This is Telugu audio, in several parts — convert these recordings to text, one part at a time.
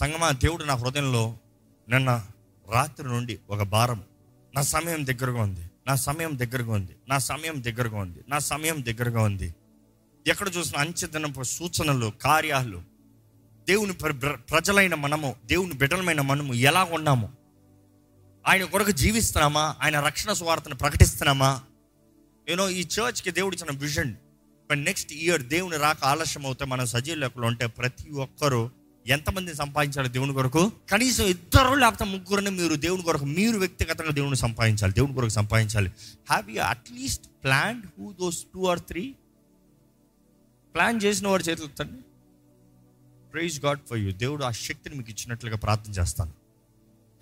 సంగమా దేవుడు నా హృదయంలో నిన్న రాత్రి నుండి ఒక భారం. నా సమయం దగ్గరగా ఉంది. నా సమయం దగ్గరగా ఉంది. నా సమయం దగ్గరగా ఉంది. నా సమయం దగ్గరగా ఉంది. ఎక్కడ చూసిన అంచెదనపు సూచనలు కార్యాలు దేవుని ప్ర- ప్రజలైన మనము దేవుని బిడ్డలమైన మనము ఎలా ఉన్నాము? ఆయన కొరకు జీవిస్తున్నామా? ఆయన రక్షణ స్వార్థను ప్రకటిస్తున్నామా? యూనో ఈ చర్చ్కి దేవుడు ఇచ్చిన విజన్. నెక్స్ట్ ఇయర్ దేవుని రాక ఆలస్యం అవుతే మన సజీవ లెక్కలు ఉంటే ప్రతి ఒక్కరూ ఎంతమందిని సంపాదించాలి దేవుని కొరకు? కనీసం ఇద్దరు లేకపోతే ముగ్గురిని మీరు దేవుని కొరకు మీరు వ్యక్తిగతంగా దేవుని సంపాదించాలి దేవుని కొరకు సంపాదించాలి. Have you at least plan who those two or three plan చేసిన వారి చేతులు తండ్రి ప్రైజ్ గాడ్ ఫర్ యూ దేవుడు ఆ శక్తిని మీకు ఇచ్చినట్లుగా ప్రార్థన చేస్తాను.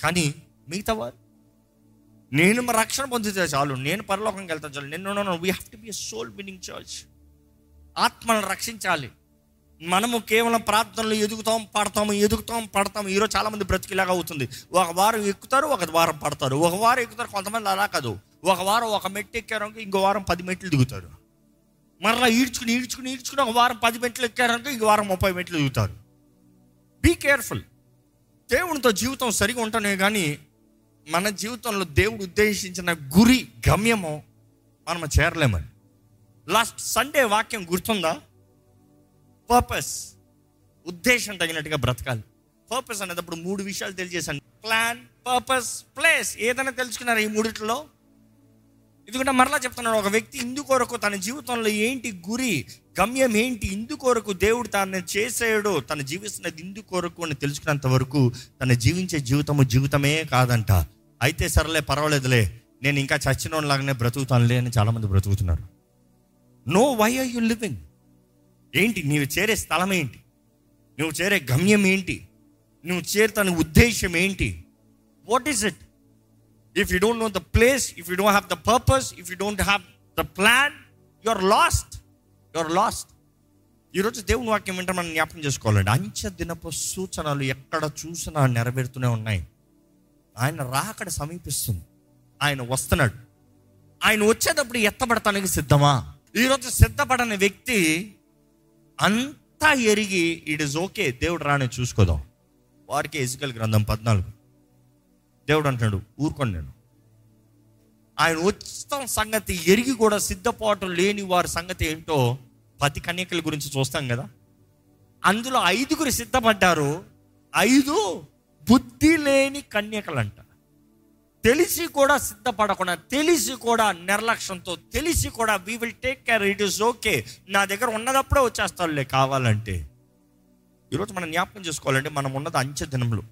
కానీ మిగతా వారు? నేను రక్షణ పొందితే చాలు. నేను పరలోకంకి వెళ్తాను. చాలు. నేను we have to be soul winning church ఆత్మను రక్షించాలి. మనము కేవలం ప్రార్థనలు ఎదుగుతాం పడతాము ఎదుగుతాం పడతాము. ఈరోజు చాలామంది బ్రతికేలాగా బ్రతికిలాగా అవుతుంది. ఒక వారం ఎక్కుతారు ఒక వారం పడతారు. ఒక వారం ఎక్కుతారు కొంతమంది అలా కాదు. ఒక వారం ఒక మెట్టు ఎక్కారనుకో ఇంకో వారం పది మెట్లు దిగుతారు. మరలా ఈడ్చుకుని ఈడ్చుకుని ఈడ్చుకుని ఒక వారం పది మెట్లు ఎక్కారనుకో ఇంకో వారం ముప్పై మెట్లు దిగుతారు. బీ కేర్ఫుల్ దేవునితో జీవితం సరిగా ఉంటనే కానీ మన జీవితంలో దేవుడు ఉద్దేశించిన గురి గమ్యము మనం చేరలేమని లాస్ట్ సండే వాక్యం గుర్తుందా? పర్పస్ ఉద్దేశం తగినట్టుగా బ్రతకాలి. పర్పస్ అనేటప్పుడు మూడు విషయాలు తెలియజేశాను. ప్లాన్ పర్పస్ ప్లేస్ ఏదైనా తెలుసుకున్నారు ఈ మూడిట్లో? ఎందుకంటే మరలా చెప్తున్నాడు ఒక వ్యక్తి ఇందుకొరకు తన జీవితంలో ఏంటి గురి గమ్యం ఏంటి ఇందుకొరకు దేవుడు తాను చేసాడు తను జీవిస్తున్నది ఇందుకొరకు అని తెలుసుకున్నంత వరకు తను జీవించే జీవితము జీవితమే కాదంట. అయితే సరేలే పర్వాలేదులే. నేను ఇంకా చచ్చిన లాగానే బ్రతుకుతానులే అని చాలామంది బ్రతుకుతున్నారు. No why are you living ఏంటి? నీవు చేరే స్థలం ఏంటి? నువ్వు చేరే గమ్యం ఏంటి? నువ్వు చేరుతాని ఉద్దేశం ఏంటి? What is it if you don't know the place if you don't have the purpose if you don't have the plan you are lost you are lost ఈరోజు దేవుని వాక్యం వింటే మనం జ్ఞాపకం చేసుకోవాలండి. అంచె దినపు సూచనలు ఎక్కడ చూసినా నెరవేరుతూనే ఉన్నాయి. ఆయన రాకడ సమీపిస్తుంది. ఆయన వస్తున్నాడు. ఆయన వచ్చేటప్పుడు ఎత్తబడటానికి సిద్ధమా? ఈరోజు సిద్ధపడని వ్యక్తి అంతా ఎరిగి ఇట్ ఇస్ ఓకే దేవుడు రాని చూసుకోదాం. వారికి ఎజికల్ గ్రంథం పద్నాలుగు. దేవుడు అంటున్నాడు ఊరుకోండి నేను. ఆయన వచ్చిన సంగతి ఎరిగి కూడా సిద్ధపాటు లేని వారి సంగతి ఏంటో పది కన్యకల గురించి చూస్తాం కదా. అందులో ఐదుగురు సిద్ధపడ్డారు ఐదు బుద్ధి లేని కన్యకలంట. తెలిసి కూడా సిద్ధపడకుండా తెలిసి కూడా నిర్లక్ష్యంతో తెలిసి కూడా we will take care it is okay నా దగ్గర ఉన్నదప్పుడే వచ్చేస్తానులే కావాలంటే. ఈరోజు మనం జ్ఞాపకం చేసుకోవాలంటే మనం ఉన్నది అంచె దినములు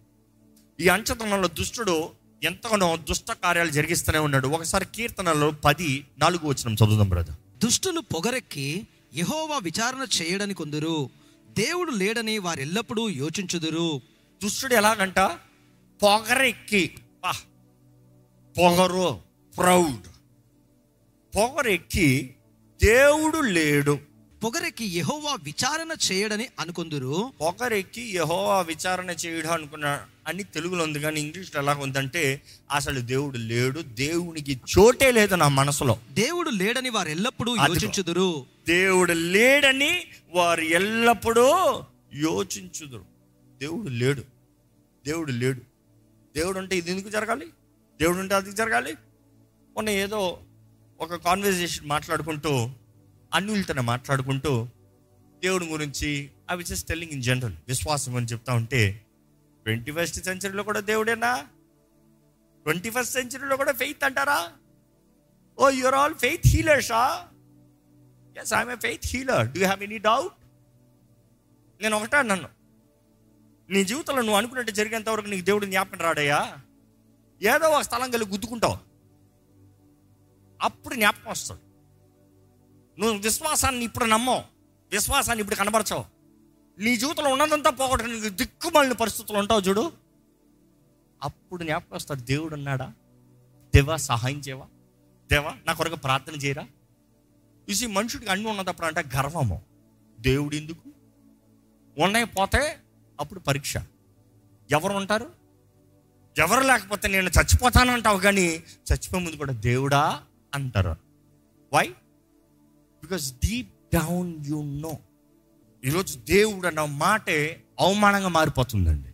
ఈ అంచె దినంలో దుష్టుడు ఎంతగానో దుష్ట కార్యాలు జరిగిస్తూనే ఉన్నాడు. ఒకసారి కీర్తనలో పది నాలుగు వచ్చిన చదువుదాం బ్రదర్. దుష్టులు పొగరెక్కి యెహోవా విచారణ చేయడని కొందరు దేవుడు లేడని వారెల్లప్పుడూ యోచించుదురు. దుష్టుడు ఎలాగంట? పొగరెక్కి. పొగరు ప్రౌడ్. పొగరెక్కి దేవుడు లేడు. పొగరెక్కి యెహోవా విచారణ చేయడని అనుకొందురు? పొగరెక్కి యహోవా విచారణ చేయడం అనుకున్న అని తెలుగులో ఉంది కానీ ఇంగ్లీష్లో ఎలా ఉందంటే అసలు దేవుడు లేడు దేవునికి చోటే లేదు నా మనసులో. దేవుడు లేడని వారెల్లప్పుడూ అదిగో. యోచించుదురు. దేవుడు లేడని వారు ఎల్లప్పుడూ యోచించుదురు. దేవుడు లేడు. దేవుడు లేడు. దేవుడు ఉంటే ఇది ఎందుకు జరగాలి? దేవుడు ఉంటే అది జరగాలి. మొన్న ఏదో ఒక కాన్వర్జేషన్ మాట్లాడుకుంటూ అన్యులతోనే మాట్లాడుకుంటూ దేవుడి గురించి అవి జస్ట్ టెల్లింగ్ ఇన్ జనరల్ విశ్వాసం అని చెప్తా ఉంటే ట్వంటీ ఫస్ట్ సెంచరీలో కూడా దేవుడేనా? ట్వంటీ ఫస్ట్ సెంచరీలో కూడా ఫెయిత్ అంటారా? Oh your all faith హీలర్సా yes I'm a faith healer do have any doubt నేను ఒకటే అన్నాను. నీ జీవితంలో నువ్వు అనుకున్నట్టు జరిగేంత వరకు నీకు దేవుడు జ్ఞాపకం రాడయ్యా? ఏదో ఒక స్థలం కలిగి గుద్దుకుంటావు. అప్పుడు జ్ఞాపకం వస్తాడు నువ్వు విశ్వాసాన్ని ఇప్పుడు నమ్మవు. విశ్వాసాన్ని ఇప్పుడు కనబరచవు. నీ జీవితంలో ఉన్నదంతా పోగొట్టడానికి దిక్కుమాలిన పరిస్థితులు ఉంటావు చూడు. అప్పుడు జ్ఞాపకం వస్తాడు దేవుడు ఉన్నాడా? దేవా సహాయం చేయవా? దేవా నా కొరకు ప్రార్థన చేయరా? చూసి మనుషుడికి అన్ని ఉన్నదప్పుడు అంటే గర్వము. దేవుడు ఎందుకు? ఉన్నాయి పోతే అప్పుడు పరీక్ష. ఎవరు ఉంటారు? ఎవరు లేకపోతే నేను చచ్చిపోతానంటావు కానీ చచ్చిపోయే ముందు కూడా దేవుడా అంటారు. Why because deep down you know ఈరోజు దేవుడు అన్న మాటే అవమానంగా మారిపోతుందండి.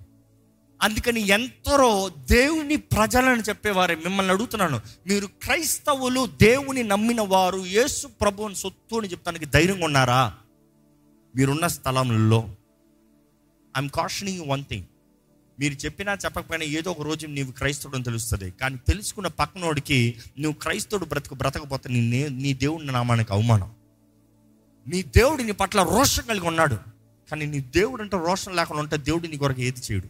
అందుకని ఎంతరో దేవుని ప్రజలను చెప్పేవారే మిమ్మల్ని అడుగుతున్నాను. మీరు క్రైస్తవులు దేవుని నమ్మిన వారు యేసు ప్రభువుని సొత్తు అని చెప్తానికి ధైర్యంగా ఉన్నారా? మీరున్న స్థలంలో. ఐఎమ్ కాషనింగ్ వన్ థింగ్ మీరు చెప్పినా చెప్పకపోయినా ఏదో ఒక రోజు నీవు క్రైస్తవుడు అని తెలుస్తుంది. కానీ తెలుసుకున్న పక్కనోడికి నువ్వు క్రైస్తవుడు బ్రతుకు బ్రతకపోతే నీ నే- నీ దేవుడి నామానికి అవమానం. నీ దేవుడు నీ పట్ల రోషం కలిగి ఉన్నాడు. కానీ నీ దేవుడు అంటే రోషం లేకుండా ఉంటే దేవుడు నీ కొరకు ఏది చేయడు.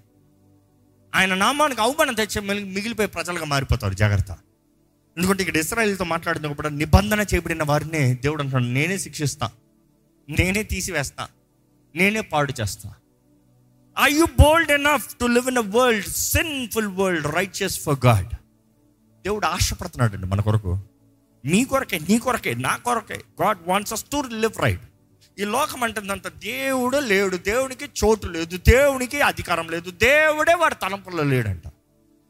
ఆయన నామానికి అవమానం తెచ్చే మిగిలిపోయి ప్రజలుగా మారిపోతారు. జాగ్రత్త. ఎందుకంటే ఇక్కడ ఇస్రాయల్తో మాట్లాడినప్పుడు నిబంధన చేయబడిన వారినే దేవుడు అంటున్నాడు. నేనే శిక్షిస్తా. నేనే తీసివేస్తా. నేనే పాడు చేస్తా. I you bold enough to live in a world sinful world righteous for God దేవుడు ఆశపడుతున్నాడు అండి మన కొరకు. మీ కొరకే నీ కొరకే నా కొరకే. God wants us to live right ఈ లోకం అంటుందంత దేవుడు లేడు. దేవునికి చోటు లేదు. దేవునికి అధికారం లేదు. దేవుడే వాడి తలంపుల్లో లేడంట.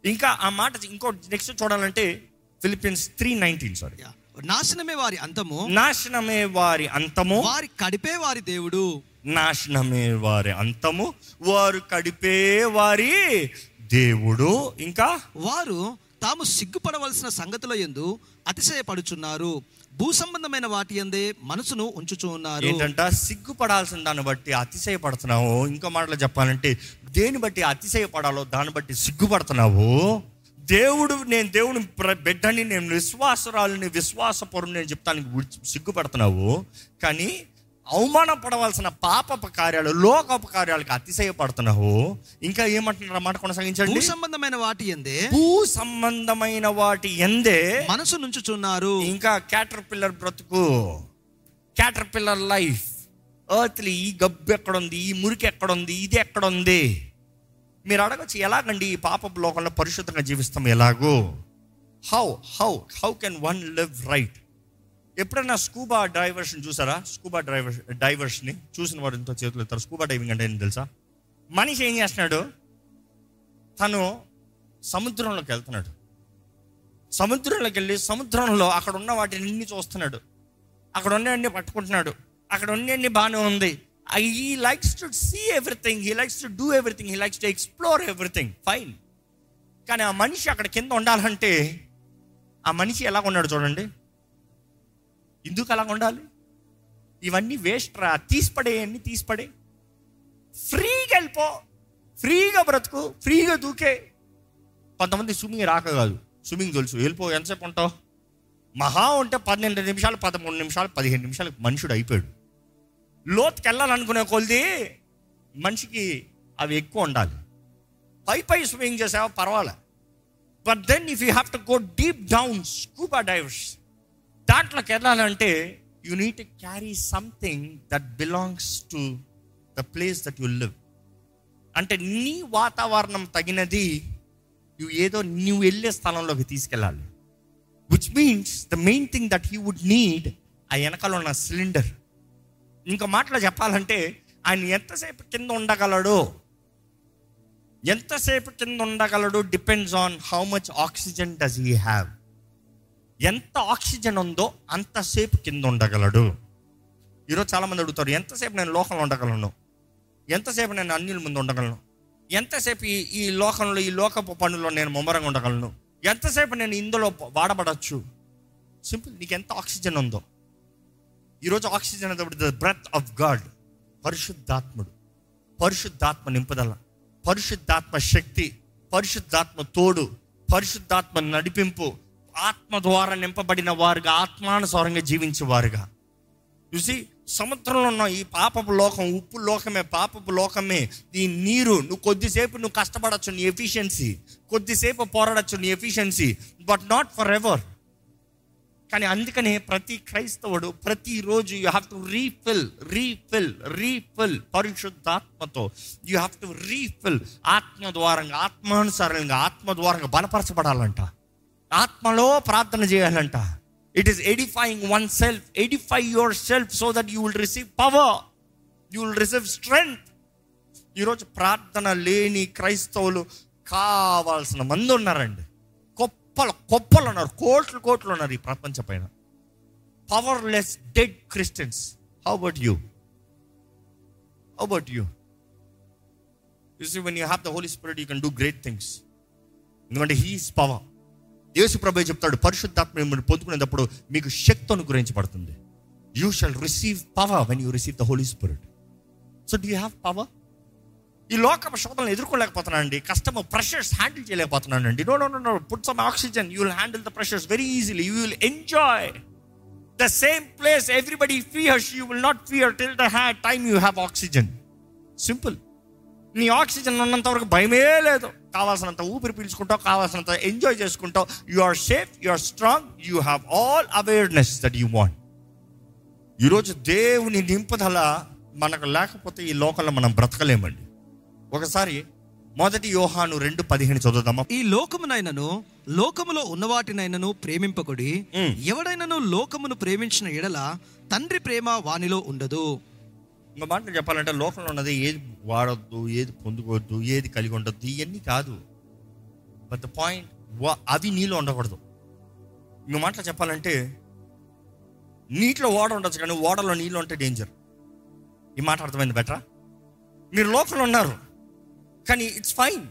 ఇంకా ఆ మాట ఇంకో నెక్స్ట్ చూడాలంటే ఫిలిపిన్స్ త్రీ నైన్టీన్ సారీ నాశనమే వారి అంతము. నాశనమే వారి అంతము. వారి కడిపే వారి దేవుడు. నాశనమే వారి అంతము. వారు కడిపే వారి దేవుడు ఇంకా వారు తాము సిగ్గుపడవలసిన సంగతుల యందు అతిశయపడుచున్నారు. భూ సంబంధమైన వాటి యందే మనసును ఉంచుచూ ఉన్నారు. ఏంటంట సిగ్గుపడాల్సిన దాన్ని బట్టి అతిశయపడుతున్నావు. ఇంకో మాటలో చెప్పాలంటే దేని బట్టి అతిశయపడాలో దాన్ని బట్టి సిగ్గుపడుతున్నావు? దేవుడు నేను దేవుని బిడ్డని నేను విశ్వాసరాలని విశ్వాసపరుని నేను చెప్తానికి సిగ్గుపడుతున్నావు. కానీ అవమానపడవలసిన పాపపు కార్యాలు లోకపు కార్యాలకు అతిశయపడుతున్నావు. ఇంకా ఏమంటున్నారు మాట భూ కొనసాగించండి సంబంధమైన వాటి యందే భూ సంబంధమైన వాటి ఎందే? మనసు నుంచుచున్నారు. ఇంకా క్యాటర్ పిల్లర్ బ్రతుకు. క్యాటర్ పిల్లర్ లైఫ్ ఎర్త్లీ ఈ గబ్బు ఎక్కడుంది? ఈ మురికి ఎక్కడుంది? ఇది ఎక్కడుంది? మీరు అడగచ్చు ఎలాగండి ఈ పాపపు లోకంలో పరిశుద్ధంగా జీవిస్తాం ఎలాగో? How how how can one live right ఎప్పుడైనా స్కూబా డైవర్షన్ చూసారా? స్కూబా డ్రైవర్ డైవర్స్ని చూసిన వారు ఎంతో చేతులు ఎత్తారు. స్కూబా డైవింగ్ అంటే ఏంటి తెలుసా? మనిషి ఏం చేస్తున్నాడు? తను సముద్రంలోకి వెళ్తున్నాడు. సముద్రంలోకి వెళ్ళి సముద్రంలో అక్కడ ఉన్న వాటిని అన్ని చూస్తున్నాడు. అక్కడ ఉన్నవన్నీ పట్టుకుంటున్నాడు. అక్కడ ఉన్నవన్నీ బాగానే ఉంది. He likes to see everything he likes to do everything he likes to explore everything fine కానీ ఆ మనిషి అక్కడ కింద ఉండాలంటే ఆ మనిషి ఎలా ఉన్నాడు చూడండి. ఎందుకు అలా ఉండాలి? ఇవన్నీ వేస్ట్ రా తీసిపడేయన్ని తీసిపడే? ఫ్రీగా వెళ్ళిపో ఫ్రీగా బ్రతుకు ఫ్రీగా దూకే. కొంతమంది స్విమ్మింగ్ రాక కాదు స్విమ్మింగ్ తెలుసు. వెళ్ళిపో ఎంతసేపు ఉంటావు? మహా ఉంటే పన్నెండు నిమిషాలు పదమూడు నిమిషాలు పదిహేను నిమిషాలు మనుషుడు అయిపోయాడు. లోతుకి వెళ్ళాలనుకునే కొలిది మనిషికి అవి ఎక్కువ ఉండాలి. పై పై స్విమ్మింగ్ చేసావా? పర్వాలే. But then if you have to go deep down scuba divers దాంట్లోకి వెళ్ళాలంటే you need to carry something that belongs to the place that you live అంటే నీ వాతావరణం తగినది నువ్వు ఏదో నువ్వు వెళ్ళే స్థలంలోకి తీసుకెళ్ళాలి. Which means the main thing that he would need ఆ వెనకాల ఉన్న సిలిండర్ ఇంకో మాటలో చెప్పాలంటే ఆయన ఎంతసేపు కింద ఉండగలడు ఎంతసేపు కింద ఉండగలడు depends on how much oxygen does he have ఎంత ఆక్సిజన్ ఉందో అంతసేపు కింద ఉండగలడు. ఈరోజు చాలామంది అడుగుతారు ఎంతసేపు నేను లోకంలో ఉండగలను? ఎంతసేపు నేను అన్యుల ముందు ఉండగలను? ఎంతసేపు ఈ ఈ లోకంలో ఈ లోకపు పనుల్లో నేను ముమ్మరంగా ఉండగలను? ఎంతసేపు నేను ఇందులో వాడబడచ్చు? సింపుల్ నీకు ఎంత ఆక్సిజన్ ఉందో. ఈరోజు oxygen the breath of God పరిశుద్ధాత్ముడు. పరిశుద్ధాత్మ నింపుదల పరిశుద్ధాత్మ శక్తి పరిశుద్ధాత్మ తోడు పరిశుద్ధాత్మ నడిపింపు ఆత్మ ద్వారా నింపబడిన వారుగా ఆత్మానుసారంగా జీవించే వారుగా చూసి సముద్రంలో ఉన్న ఈ పాపపు లోకం ఉప్పు లోకమే పాపపు లోకమే. ఈ నీరు నువ్వు కొద్దిసేపు నువ్వు కష్టపడచ్చు నీ ఎఫిషియన్సీ కొద్దిసేపు పోరాడచ్చు నీ efficiency but not forever కానీ అందుకనే ప్రతి క్రైస్తవుడు ప్రతిరోజు you have to refill refill refill పరిశుద్ధాత్మతో. యూ హ్యావ్ టు రీఫిల్ ఆత్మ ద్వారంగా ఆత్మానుసారంగా ఆత్మ ద్వారంగా బలపరచబడాలంట. ఆత్మలో ప్రార్థన చేయాలంట. It is edifying oneself edify yourself so that you will receive power you will receive strength ఈరోజు ప్రార్థన లేని క్రైస్తవులు కావాల్సిన మంది ఉన్నారండి. గొప్పలు కొప్పలు ఉన్నారు. కోట్లు కోట్లు ఉన్నారు ఈ ప్రపంచ పైన. Powerless dead Christians how about you how about you you see when you have the Holy Spirit you can do great things ఎందుకంటే హీస్ పవర్ యేసు ప్రభు చెప్తాడు? పరిశుద్ధాత్మ మిమ్మల్ని పొందుకునేటప్పుడు మీకు శక్తి అనుగ్రహించబడుతుంది. You shall receive power when you receive the Holy Spirit so do have power ఈ లోక శోధనలు ఎదుర్కోలేకపోతున్నానండి. Customer pressures handle చేయలేకపోతున్నానండి. No no no no put some oxygen you will handle the pressures very easily you will enjoy the same place everybody fears you will not fear till the హ్యా time you have oxygen simple నీ ఆక్సిజన్ ఉన్నంత వరకు భయమే లేదు. కావాల్సినంత ఊపిరి పీల్చుకుంటావు కావాల్సినంత ఎంజాయ్ చేసుకుంటావు. You are safe you are strong you have all awareness that you want ఈరోజు దేవుని నింపుదల మనకు లేకపోతే ఈ లోకంలో మనం బ్రతకలేమండి. ఒకసారి మొదటి యోహాను రెండు పదిహేను చదువుదామా? ఈ లోకమునైనను లోకములో ఉన్నవాటినైనను ప్రేమింపకుడి. ఎవడైనను లోకమును ప్రేమించిన ఎడల తండ్రి ప్రేమ వానిలో ఉండదు. ఇంకో మాటలు చెప్పాలంటే లోకంలో ఉన్నది ఏది వాడొద్దు ఏది పొందుకోవద్దు ఏది కలిగి ఉండొద్దు ఇవన్నీ కాదు. బట్ ద పాయింట్ అవి నీలో ఉండకూడదు. ఇంకో మాటలు చెప్పాలంటే నీటిలో ఓడ ఉండొచ్చు కానీ ఓడలో నీళ్ళు ఉంటే డేంజర్ ఈ మాట అర్థమైంది బెటరా? మీరు లోకంలో ఉన్నారు కానీ ఇట్స్ ఫైన్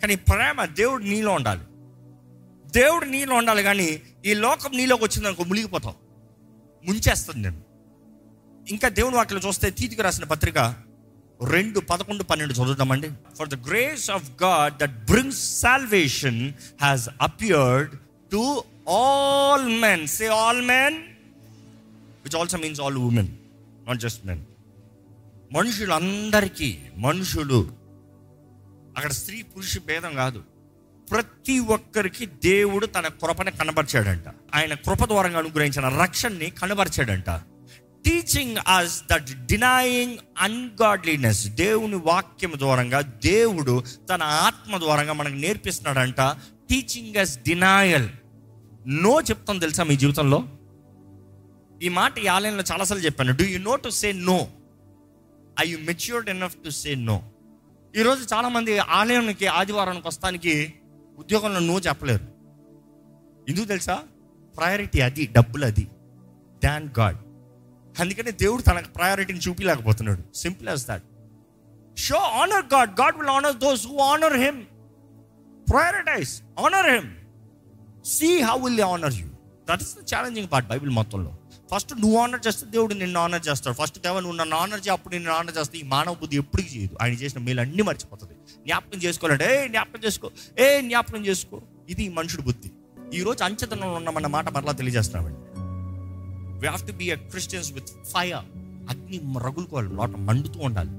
కానీ ప్రేమ దేవుడు నీలో ఉండాలి. దేవుడు నీలో ఉండాలి కానీ ఈ లోకం నీలోకి వచ్చిందనుకో మునిగిపోతావు. ముంచేస్తుంది నేను. ఇంకా దేవుని వాక్యలో చూస్తే తీతికి రాసిన పత్రిక రెండు పదకొండు పన్నెండు చదువుతామండి for the grace of God that brings salvation has appeared to all men say all men which also means all women not just men మనుషులందరికీ మనుషులు అక్కడ స్త్రీ పురుష భేదం కాదు. ప్రతి ఒక్కరికి దేవుడు తన కృపని కనబరిచాడంట. ఆయన కృప ద్వారా అనుగ్రహించిన రక్షణని కనబరిచాడంట. Teaching us that denying ungodliness దేవుని వాక్యం ద్వారంగా దేవుడు తన ఆత్మ ద్వారంగా మనకు నేర్పిస్తున్నాడంట టీచింగ్ అస్ డినాయల్ నో చెప్తాం తెలుసా మీ జీవితంలో? ఈ మాట ఈ ఆలయంలో చాలాసార్లు చెప్పాను. Do you know to say no I you matured enough to say no ఈరోజు చాలామంది ఆలయానికి ఆదివారానికి వస్తానికి ఉద్యోగంలో నో చెప్పలేరు. ఎందుకు తెలుసా? ప్రయారిటీ అది డబ్బులు అది. దాన్ గాడ్ అందుకనే దేవుడు తనకు ప్రయారిటీని చూపించలేకపోతున్నాడు simple as that show honour God God will honour those who honour him prioritise honour him see how will honour you that is the challenging part Bible మొత్తంలో. ఫస్ట్ నువ్వు ఆనర్ చేస్తే దేవుడు నిన్ను ఆనర్ చేస్తాడు. ఫస్ట్ దేవ నువ్వు నన్ను ఆనర్ చేయి అప్పుడు నిన్ను ఆనర్ చేస్తే ఈ మానవ బుద్ధి ఎప్పటికీ చేయదు. ఆయన చేసిన మేలు అన్ని మర్చిపోతుంది. జ్ఞాపకం చేసుకోవాలంటే ఏ జ్ఞాపకం చేసుకో. ఏ జ్ఞాపకం చేసుకో. ఇది మనుషుడు బుద్ధి. ఈరోజు అంచతనంలో ఉన్నామన్న మాట మరలా తెలియజేస్తున్నామండి. We have to be a Christians with fire అగ్ని రగులుకోవాలి. లోట మండుతూ ఉండాలి.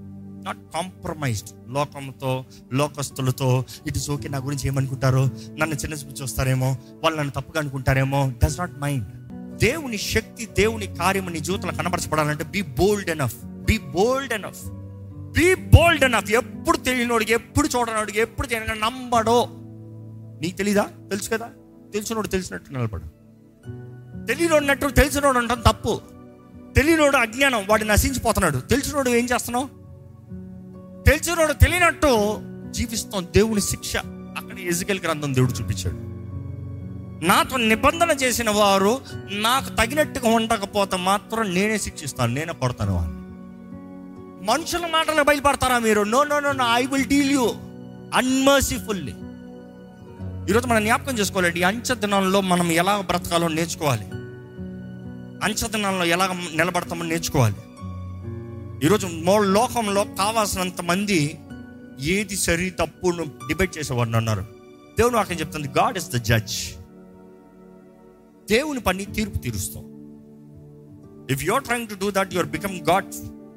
నాట్ కాంప్రమైజ్డ్ లోకంతో లోకస్తులతో ఇటు సోకి నా గురించి ఏమనుకుంటారో? నన్ను చిన్న చూపు చూస్తారేమో? వాళ్ళు నన్ను తప్పుగా అనుకుంటారేమో? డస్ నాట్ మైండ్ దేవుని శక్తి దేవుని కార్యము నీ జీవితంలో కనబరచబడాలంటే be bold enough be bold enough be bold enough ఎప్పుడు తెలియనోడికి ఎప్పుడు చూడనోడికి ఎప్పుడు తెలియని నమ్మడో. నీకు తెలీదా? తెలుసు కదా? తెలిసినోడు తెలిసినట్టు నిలబడు. తెలియనోడినట్టు తెలిసినోడు అంటాం తప్పు. తెలియనోడు అజ్ఞానం వాడు నశించిపోతున్నాడు. తెలిసినోడు ఏం చేస్తున్నావు? తెలిసినోడు తెలియనట్టు జీవిస్తాం. దేవుని శిక్ష. అక్కడ ఎజికల్ గ్రంథం దేవుడు చూపించాడు. నాతో నిబంధన చేసిన వారు నాకు తగినట్టుగా ఉండకపోతే మాత్రం నేనే శిక్షిస్తాను నేనే కొడతాను వాళ్ళు మనుషుల మాటలు బయలుపడతారా మీరు? No no no I will deal you unmercifully ఈరోజు మనం జ్ఞాపకం చేసుకోవాలండి అంచదనంలో మనం ఎలా బ్రతకాలో నేర్చుకోవాలి. అంచదనంలో ఎలా నిలబడతామో నేర్చుకోవాలి. ఈరోజు మో లోకంలో కావాల్సినంత మంది ఏది సరి తప్పు డిబేట్ చేసేవాడిని అన్నారు. దేవుని వాక్యం చెప్తుంది గాడ్ ఇస్ ద జడ్జ్. దేవుని పని తీర్పు తీరుస్తాం. If you're trying to do that your become God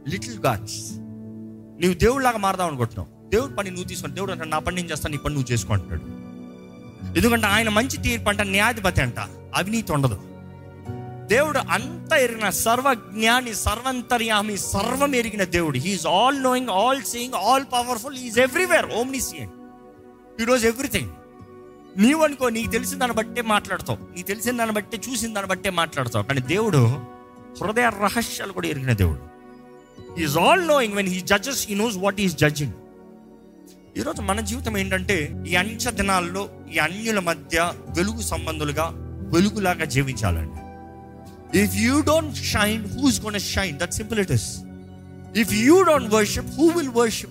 little gods నీవు దేవుడిలాగా మారదాం అనుకుంటున్నావు. దేవుడి పని నువ్వు తీసుకొని దేవుడు అంటే నా పని నేను చేస్తాను నీ పని నువ్వు చేసుకుంటున్నాడు ఎందుకంటే ఆయన మంచి తీర్పు అంట న్యాయాధిపతి అంట. అవినీతి ఉండదు. దేవుడు అంత ఎరిగిన సర్వజ్ఞాని సర్వంతర్యామి సర్వం ఎరిగిన దేవుడు he is all knowing all seeing all powerful is everywhere omni seeing ఈ ఎవ్రీథింగ్ నీవు అనుకో నీకు తెలిసిన దాన్ని బట్టే మాట్లాడతావు. నీకు తెలిసిన దాన్ని బట్టే చూసిన దాన్ని బట్టే మాట్లాడతావు. కానీ దేవుడు హృదయ రహస్యాలు కూడా ఎరిగిన దేవుడు. Is all knowing when he judges he knows what is judging ఈరోజు మన జీవితం ఏంటంటే ఈ అంచ దినాల్లో ఈ అన్యుల మధ్య వెలుగు సంబంధులుగా వెలుగులాగా జీవించాలండి. If you don't shine who's gonna shine that simple it is if you don't worship who will worship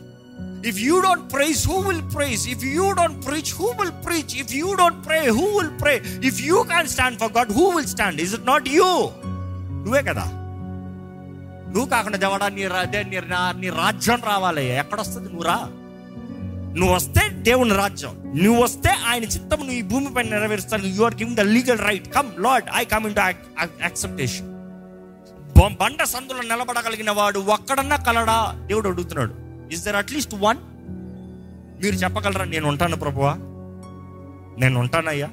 if you don't praise who will praise if you don't preach who will preach if you don't pray who will pray if you can stand for God who will stand is it not you నువ్వే కదా. నువ్వు కాకుండా దేవడా నీ రా- నీ నీ రాజ్యం రావాలి ఎక్కడొస్తుంది నువ్వు రా? నువ్వు వస్తే దేవుని రాజ్యం. నువ్వు వస్తే ఆయన చిత్తం నువ్వు ఈ భూమిపై నెరవేరుస్తాను you are giving the legal right come Lord I come into acceptance బండ సందులో నిలబడగలిగిన వాడు ఒక్కడన్నా కలడా? దేవుడు అడుగుతున్నాడు. ఇస్ దర్ అట్లీస్ట్ వన్ మీరు చెప్పగలరా? నేను ఉంటాను ప్రభువా. నేను ఉంటానయ్యా.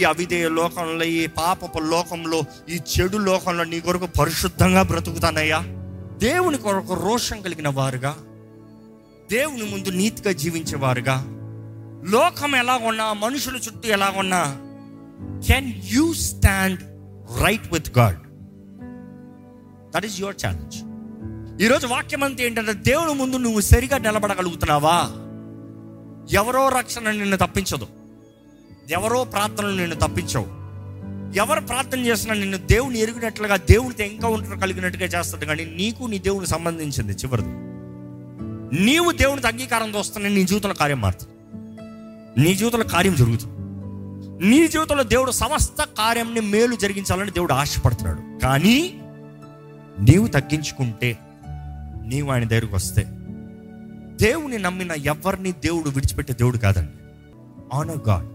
ఈ అవిధేయ లోకంలో ఈ పాపపు లోకంలో ఈ చెడు లోకంలో నీ కొరకు పరిశుద్ధంగా బ్రతుకుతానయ్యా. దేవుని కొరకు రోషం కలిగిన వారుగా. దేవుని ముందు నీతిగా జీవించేవారుగా? లోకం ఎలా ఉన్నా మనుషుల చుట్టూ ఎలా ఉన్నా can you stand right with God that is your challenge ఈరోజు వాక్యం అంతా ఏంటంటే దేవుని ముందు నువ్వు సరిగా నిలబడగలుగుతున్నావా? ఎవరో రక్షణ నిన్ను తప్పించదు. ఎవరో ప్రార్థనలు నిన్ను తప్పించవు. ఎవరు ప్రార్థన చేసినా నిన్ను దేవుని ఎరిగినట్లుగా దేవునితో ఎన్కౌంటర్ కలిగినట్టుగా చేస్తాడు కానీ నీకు నీ దేవునికి సంబంధించింది చివరిది. నీవు దేవునికి అంగీకారంతో వస్తున్న నీ జీవితంలో కార్యం మారుతుంది. నీ జీవితంలో కార్యం జరుగుతుంది. నీ జీవితంలో దేవుడు సమస్త కార్యంని మేలు జరిగించాలని దేవుడు ఆశపడుతున్నాడు. కానీ నీవు తగ్గించుకుంటే నీవు ఆయన దగ్గరికి వస్తే దేవుని నమ్మిన ఎవరిని దేవుడు విడిచిపెట్టే దేవుడు కాదండి. Honour God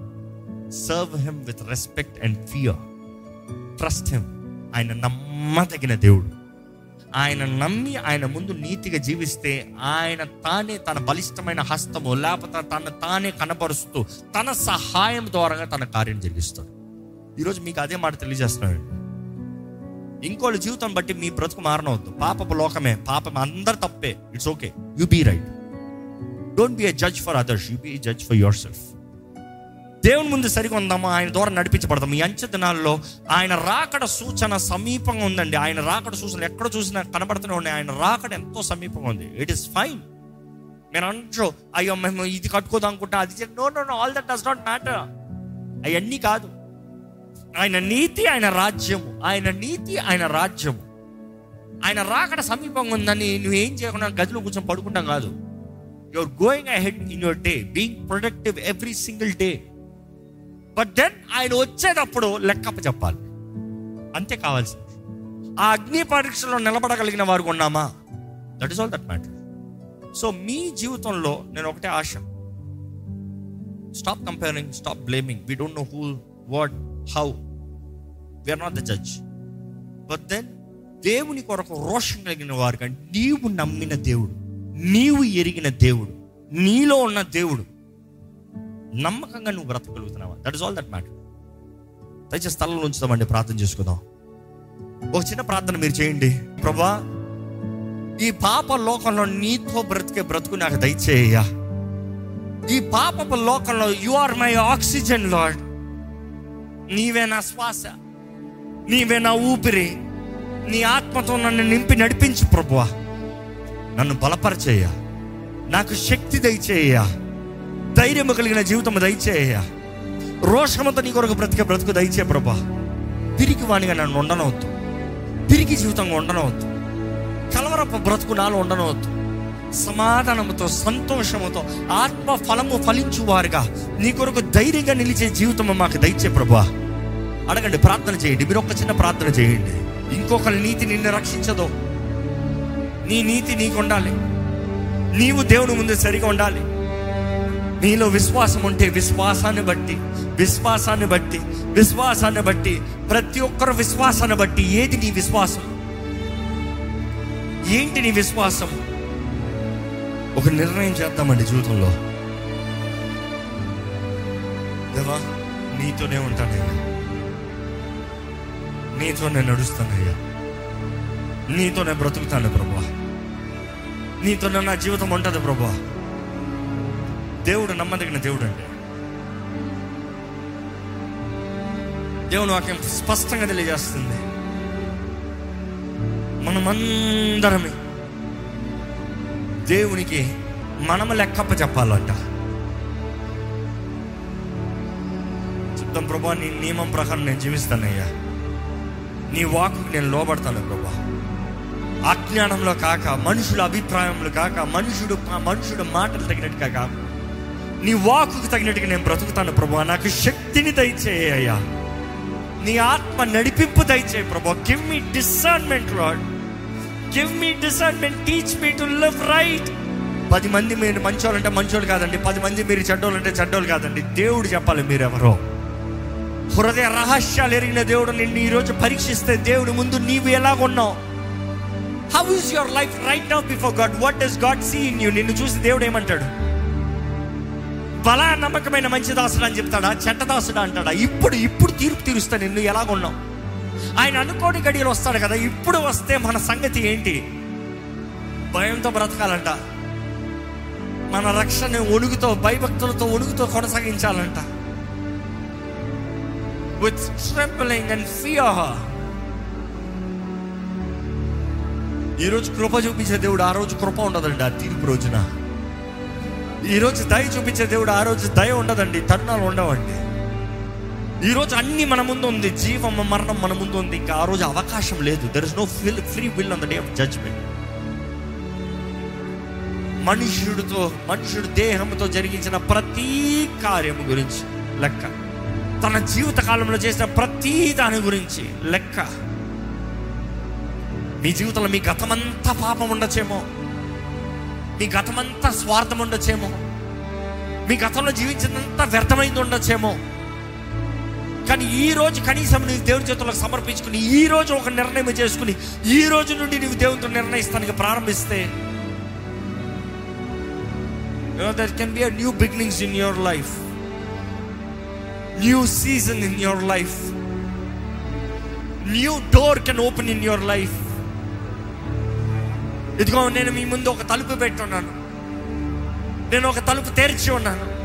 serve him with respect and fear trust him ఆయన నమ్మదగిన దేవుడు. ఆయన నమ్మి ఆయన ముందు నీతిగా జీవిస్తే ఆయన తానే తన బలిష్టమైన హస్తము లేకపోతే తన తానే కనపరుస్తూ తన సహాయం ద్వారా తన కార్యం జరిగిస్తాడు. ఈరోజు మీకు అదే మాట తెలియజేస్తున్నాడు ఇంకోళ్ళ జీవితం బట్టి మీ బ్రతుకు మారనవద్దు. పాపపు లోకమే. పాపం అందరు తప్పే. It's okay you be right don't be a judge for others you be judge for yourself దేవుని ముందు సరిగా ఆయన ద్వారా నడిపించబడదాం ఈ అంచె దినాల్లో ఆయన రాకడ సూచన సమీపంగా ఉందండి. ఆయన రాకడ సూచన ఎక్కడ చూసినా కనబడుతూనే ఉన్నాయి. ఆయన రాకడ ఎంతో సమీపంగా ఉంది. ఇట్ ఈస్ ఫైన్ మీరు అంటారు అయ్యో మేము ఇది కట్టుకోదాం అనుకుంటా. అది no no no all that does not matter అవన్నీ కాదు. ఆయన నీతి ఆయన రాజ్యము. ఆయన నీతి ఆయన రాజ్యము. ఆయన రాకడ సమీపంగా ఉందని నువ్వేం చేయకుండా గదిలో కూర్చొని పడుకుంటాం కాదు. Your going ahead in your day being productive every single day but then ఆయన వచ్చేటప్పుడు లెక్కప్ప చెప్పాలి. అంతే కావాల్సింది. ఆ అగ్ని పరీక్షలో నిలబడగలిగిన వారు ఉన్నామా? That is all that matter so మీ జీవితంలో నేను ఒకటే ఆశ. Stop comparing stop blaming we don't know who what how we're not the judge but then దేవుని కొరకు రోషం కలిగిన వారుగా నీవు నమ్మిన దేవుడు నీవు ఎరిగిన దేవుడు నీలో ఉన్న దేవుడు నమ్మకంగా నువ్వు బ్రతకగలుగుతున్నావా? That is all that matter దయచేసి స్థలంలో ఉంచుదామండి ప్రార్థన చేసుకుందాం. ఒక చిన్న ప్రార్థన మీరు చేయండి. ప్రభా ఈ పాప లోకంలో నీతో బ్రతికే బ్రతుకు నాకు దయచేయ ఈ పాపపు లోకంలో you are my oxygen Lord నీవే నా శ్వాస నీవే నా ఊపిరి నీ ఆత్మతో నన్ను నింపి నడిపించు ప్రభువా నన్ను బలపరచేయ నాకు శక్తి దయచేయ ధైర్యము కలిగిన జీవితం దయచేయ రోషమంతా నీ కొరకు బ్రతికే బ్రతుకు దయచే ప్రభా. తిరిగి వాణిగా నన్ను ఉండనవద్దు. తిరిగి జీవితంగా ఉండనవద్దు. కలవరపు బ్రతుకు నాలో ఉండనవద్దు. సమాధానముతో సంతోషముతో ఆత్మ ఫలము ఫలించు వారుగా నీ కొరకు ధైర్యంగా నిలిచే జీవితం మాకు దయచే ప్రభా. అడగండి ప్రార్థన చేయండి. మీరు ఒక చిన్న ప్రార్థన చేయండి. ఇంకొకరి నీతి నిన్ను రక్షించదు. నీ నీతి నీకు ఉండాలి. నీవు దేవుని ముందు సరిగా ఉండాలి. నీలో విశ్వాసం ఉంటే విశ్వాసాన్ని బట్టి విశ్వాసాన్ని బట్టి విశ్వాసాన్ని బట్టి ప్రతి ఒక్కరు విశ్వాసాన్ని బట్టి ఏది నీ విశ్వాసం? ఏంటి నీ విశ్వాసం? ఒక నిర్ణయం చేద్దామండి జీవితంలో. దేవా నీతోనే ఉంటానయ్యా. నీతోనే నడుస్తానయ్యా. నీతోనే బ్రతుకుతాను ప్రభా నీతోనే నా జీవితం ఉంటుంది ప్రభా దేవుడు నమ్మదగిన దేవుడు అండి. దేవుడు వాక్యం స్పష్టంగా తెలియజేస్తుంది. మనమందరమే దేవునికి మనము లెక్కప్ప చెప్పాలంట. చెప్తాం ప్రభా నీ నియమం ప్రకారం నేను జీవిస్తానయ్యా. నీ వాక్కు నేను లోబడతాను ప్రభా. అజ్ఞానంలో కాక మనుషుల అభిప్రాయంలో కాక మనుషుడు మనుషుడు మాటలు తగినట్టు కాక నీ వాకుకు తగినట్టుగా నేను బ్రతుకుతాను ప్రభు. నాకు శక్తిని దయచేయ అయ్యా. నీ ఆత్మ నడిపింపు దయచేయ ప్రభు. Give me discernment Lord give me discernment teach me to live right పది మంది మీరు మంచోళ్ళు అంటే మంచోళ్ళు కాదండి. పది మంది మీరు చెడ్డోళ్ళు అంటే చెడ్డోళ్ళు కాదండి. దేవుడు చెప్పాలి మీరెవరో. హృదయ రహస్యాలు ఎరిగిన దేవుడు నిన్ను ఈరోజు పరీక్షిస్తే దేవుడు ముందు నీవు ఎలాగున్నావు how is your life right now before God what is God see in you నిన్ను చూసి దేవుడు ఏమంటాడు? బలా నమ్మకమైన మంచి దాసుడు అని చెప్తాడా? చెడ్డదాసుడు అంటాడా? ఇప్పుడు ఇప్పుడు తీర్పు తీరుస్తా నిన్ను ఎలాగున్నావు? ఆయన అనుకోని గడియలు వస్తాడు కదా ఇప్పుడు వస్తే మన సంగతి ఏంటి? భయంతో బ్రతకాలంట. మన రక్షణ ఒణుగుతో భయభక్తులతో ఒణుగుతో కొనసాగించాలంట. విత్ ట్రెంబలింగ్ అండ్ ఫియర్ ఈరోజు కృప చూపించే దేవుడు ఆ రోజు కృప ఉండదండి ఆ తీర్పు రోజున. ఈరోజు దయ చూపించే దేవుడు ఆ రోజు దయ ఉండదండి తరుణాలు ఉండవండి. ఈరోజు అన్ని మన ముందు ఉంది జీవం మరణం మన ముందు ఉంది ఇంకా ఆ రోజు అవకాశం లేదు. There is no fill free will on the day of judgement మనుష్యుడితో మనుషుడు దేహంతో జరిగించిన ప్రతి కార్యము గురించి లెక్క. తన జీవిత కాలంలో చేసిన ప్రతి దాని గురించి లెక్క. మీ జీవితంలో మీ గతమంతా పాపం ఉండొచ్చేమో. మీ గతమంతా స్వార్థం ఉండొచ్చేమో మీ గతంలో జీవించినంత వ్యర్థమైంది ఉండొచ్చేమో కానీ ఈ రోజు కనీసం నీవు దేవుని చేతులకు సమర్పించుకుని ఈ రోజు ఒక నిర్ణయం చేసుకుని ఈ రోజు నుండి నీవు దేవునితో నిర్ణయిస్తానికి ప్రారంభిస్తే there can be can be a new beginnings in your life. New season in your life. New door can open. ఇదిగో నేను మీ ముందు ఒక తలుపు పెట్టున్నాను. నేను ఒక తలుపు తెరిచి ఉన్నాను.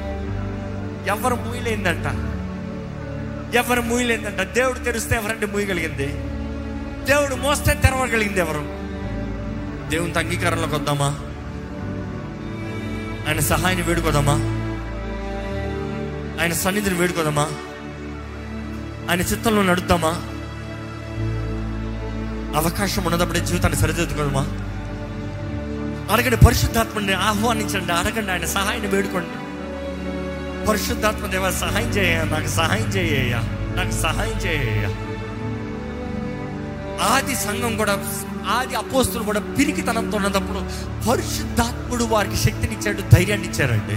ఎవరు మూయలేందంట? ఎవరు మూయలేందంట? దేవుడు తెరిస్తే ఎవరంటే మూయగలిగింది? దేవుడు మోస్తే తెరవగలిగింది ఎవరు? దేవుని అంగీకారంలోకి వద్దామా? ఆయన సహాయాన్ని వేడుకోదామా? ఆయన సన్నిధిని వేడుకోదామా? ఆయన చిత్తంలో నడుద్దామా? అవకాశం ఉన్నదప్పుడే జీవితాన్ని సరిదిద్దుకోదామా? అడగండి పరిశుద్ధాత్మని ఆహ్వానించండి అడగండి ఆయన సహాయాన్ని వేడుకోండి. పరిశుద్ధాత్మ దేవ సహాయం చేయ నాకు సహాయం చేయ నాకు సహాయం చేయ ఆది సంఘం కూడా ఆది అపోస్తులు కూడా పిరికితనంతో ఉన్నప్పుడు పరిశుద్ధాత్ముడు వారికి శక్తినిచ్చాడు ధైర్యాన్ని ఇచ్చారండి.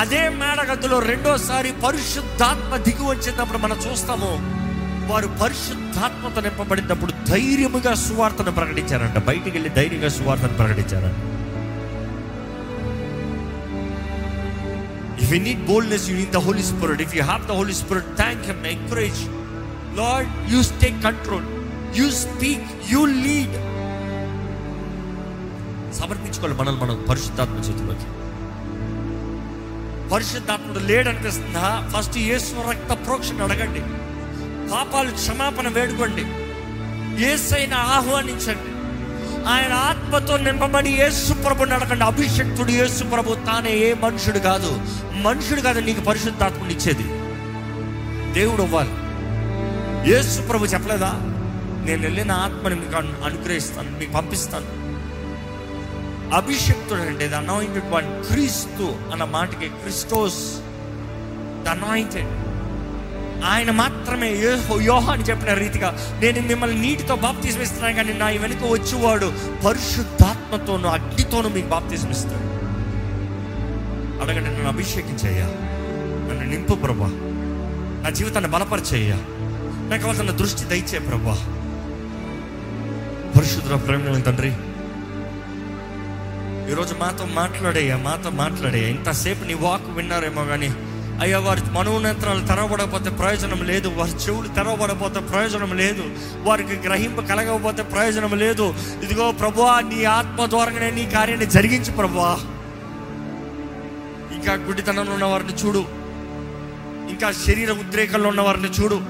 అదే మేడగదిలో రెండోసారి పరిశుద్ధాత్మ దిగి వచ్చేటప్పుడు మనం చూస్తాము వారు పరిశుద్ధాత్మత నింపబడినప్పుడు ధైర్యముగా సువార్తను ప్రకటించారంట బయటికి వెళ్ళి ధైర్యంగా సువార్తను ప్రకటించారంట If you need boldness, you need the Holy Spirit. If you have the Holy Spirit, thank Him, encourage. Lord, you take control. You speak, you lead. సమర్పించుకోవాలి మనల్ని మనం పరిశుద్ధాత్మ చేతిలోకి పరిశుద్ధాత్ముడు లేడనిపిస్తుందా ఫస్ట్ యేసు రక్త ప్రోక్షణ అడగండి పాపాలు క్షమాపణ వేడుకోండి. ఏసైన ఆహ్వానించండి. ఆయన ఆత్మతో నింపబడి యేసు ప్రభు అడగండి అభిషక్తుడు యేసు ప్రభు తానే ఏ మనుషుడు కాదు. మనుషుడు కాదు నీకు పరిశుద్ధాత్మని ఇచ్చేది. దేవుడు అవ్వాలి యేసు ప్రభు చెప్పలేదా? నేను వెళ్ళిన ఆత్మని మీకు అనుగ్రహిస్తాను మీకు పంపిస్తాను. అభిషక్తుడు అంటే ద అనాయింటెడ్ వన్ క్రీస్తు అన్న మాటకి క్రిస్టోస్ ద అనాయింటెడ్ ఆయన మాత్రమే యోహాని చెప్పిన రీతిగా నేను మిమ్మల్ని నీటితో బాప్తిజం ఇస్తున్నాను కానీ నా వెనుక వచ్చేవాడు పరిశుద్ధాత్మతోనూ అగ్నితోనూ మీకు బాప్తిజం ఇస్తాడు. అడగండి నన్ను అభిషేకించయ్యా. నన్ను నింపు ప్రభా. నా జీవితాన్ని బలపరిచేయ్యా. నాకు కావాల్సిన దృష్టి దయచే ప్రభా. పరిశుద్ధ ప్రేమ తండ్రి ఈరోజు మాతో మాట్లాడేయ్యా మాతో మాట్లాడేయ్యా. ఇంతసేపు నీ వాక్ విన్నారేమో కానీ అయ్యా వారి మనోనేత్రాలు తెరవబడకపోతే ప్రయోజనం లేదు. వారి చెవులు తెరవబడకపోతే ప్రయోజనం లేదు. వారికి గ్రహింపు కలగకపోతే ప్రయోజనం లేదు. ఇదిగో ప్రభువా నీ ఆత్మ ద్వారానే నీ కార్యాన్ని జరిగించు ప్రభువా ఇంకా గుడితనంలో ఉన్న వారిని చూడు. ఇంకా శరీర ఉద్రేకంలో ఉన్న వారిని చూడు.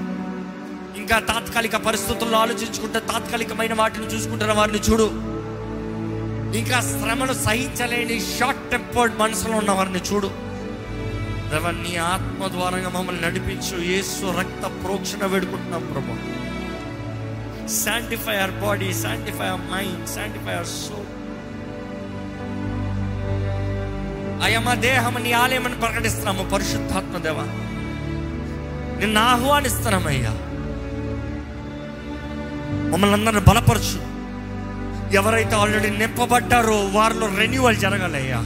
ఇంకా తాత్కాలిక పరిస్థితుల్లో ఆలోచించుకుంటే తాత్కాలికమైన వాటిని చూసుకుంటున్న వారిని చూడు. ఇంకా శ్రమను సహించలేని షార్ట్ టెంపర్డ్ మనసులో ఉన్న వారిని చూడు. దేవా, నీ ఆత్మ ద్వారంగా మమ్మల్ని నడిపించు. యేసు రక్త ప్రోక్షణ వేడుకుంటున్నాం ప్రభు. Sanctify our body sanctify our mind sanctify our soul అయ్యా మా దేహం నీ ఆలయమని ప్రకటిస్తున్నాము. పరిశుద్ధాత్మ దేవ నిన్ను ఆహ్వానిస్తున్నామయ్యా మమ్మల్ని అందరిని బలపరచు. ఎవరైతే ఆల్రెడీ నింపబడ్డారో వారిలో రెన్యువల్ జరగాలయ్యా.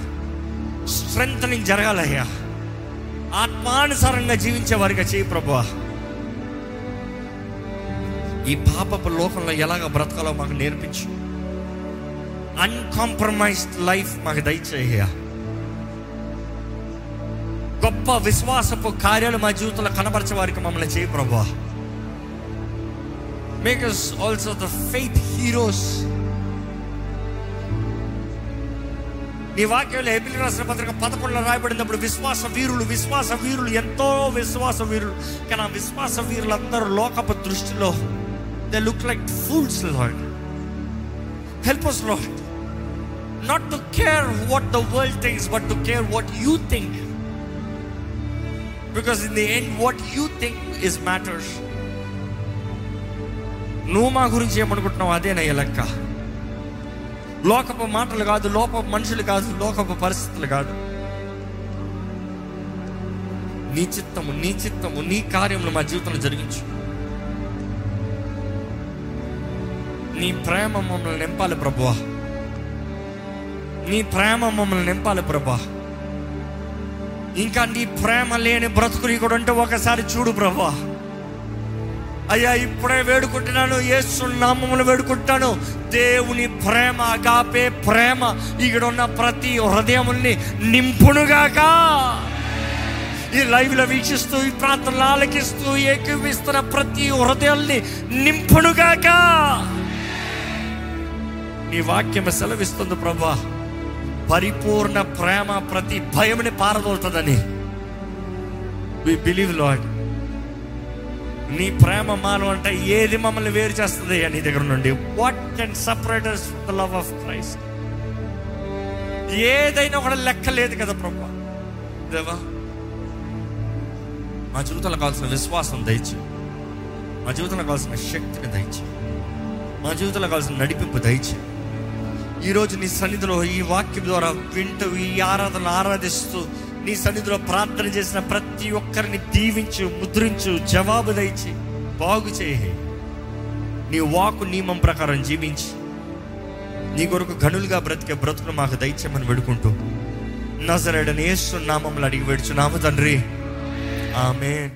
స్ట్రెంగ్ జరగాలయ్యా. ఆత్మానుసారంగా జీవించే వారిగా చేయి ప్రభు ఈ పాపపు లోకంలో ఎలాగ బ్రతకాలో మాకు నేర్పించు. అన్కాంప్రమైజ్డ్ లైఫ్ మాకు దయచేయ గొప్ప విశ్వాసపు కార్యాలు మా జీవితంలో కనబరచే వారికి మమ్మల్ని చేయి ప్రభు make also the faith heroes నీ వాక్యంలో ఎబిలి రాసిన పత్రిక పదకొండులో రాయబడినప్పుడు విశ్వాస వీరులు విశ్వాస వీరులు ఎంతో విశ్వాస వీరులు. కానీ ఆ విశ్వాస వీరులందరూ లోకపు దృష్టిలో they look like fools lord help us lord not to care what the world things but to care what you think because in the end what you think is matters నువ్వు మా గురించి ఏమనుకుంటున్నావు అదేనయ్య లెక్క. లోకపు మాటలు కాదు లోకపు మనుషులు కాదు లోకపు పరిస్థితులు కాదు. నీ చిత్తము నీ చిత్తము నీ కార్యములు మా జీవితంలో జరిగించు. నీ ప్రేమ మమ్మల్ని నింపాలి ప్రభువా. నీ ప్రేమ మమ్మల్ని నింపాలి ప్రభా ఇంకా నీ ప్రేమ లేని బ్రతుకుని కూడా ఉంటే ఒకసారి చూడు ప్రభా అయ్యా ఇప్పుడే వేడుకుంటున్నాను. యేసు నామములు వేడుకుంటాను దేవుని ప్రేమ కాపే ప్రేమ ఇక్కడ ఉన్న ప్రతి హృదయముల్ని నింపునుగాక. ఈ లైవ్లో వీక్షిస్తూ ఈ ప్రార్థనలు ఆలకిస్తూ ఏకీవిస్తున్న ప్రతి హృదయాల్ని నింపునుగాక. నీ వాక్యం సెలవిస్తుంది ప్రభా. పరిపూర్ణ ప్రేమ ప్రతి భయముని పారదోలుతుందని. వి బిలీవ్ లాడ్ నీ ప్రేమ మాను అంటే ఏది మమ్మల్ని వేరు చేస్తుంది నీ దగ్గర నుండి what can separate the love of Christ ఏదైనా కూడా లెక్క లేదు కదా ప్రభు. దేవా మా జీవితంలో కావాల్సిన విశ్వాసం దయచి మా జీవితంలో కావాల్సిన శక్తిని దయచి మా జీవితంలో కావాల్సిన నడిపింపు దయచి ఈరోజు నీ సన్నిధిలో ఈ వాక్యం ద్వారా వింటూ ఈ ఆరాధన ఆరాధిస్తూ నీ సన్నిధిలో ప్రార్థన చేసిన ప్రతి ఒక్కరిని దీవించు ముద్రించు జవాబు దయచి బాగు చేయి. నీ వాకు నియమం ప్రకారం జీవించి నీ కొరకు గనులుగా బ్రతికే బ్రతుకును మాకు దయచేయమని వేడుకుంటూ నజరేడని యేసు నామంలో అడిగి వేడుచున్నాము తండ్రి. ఆమె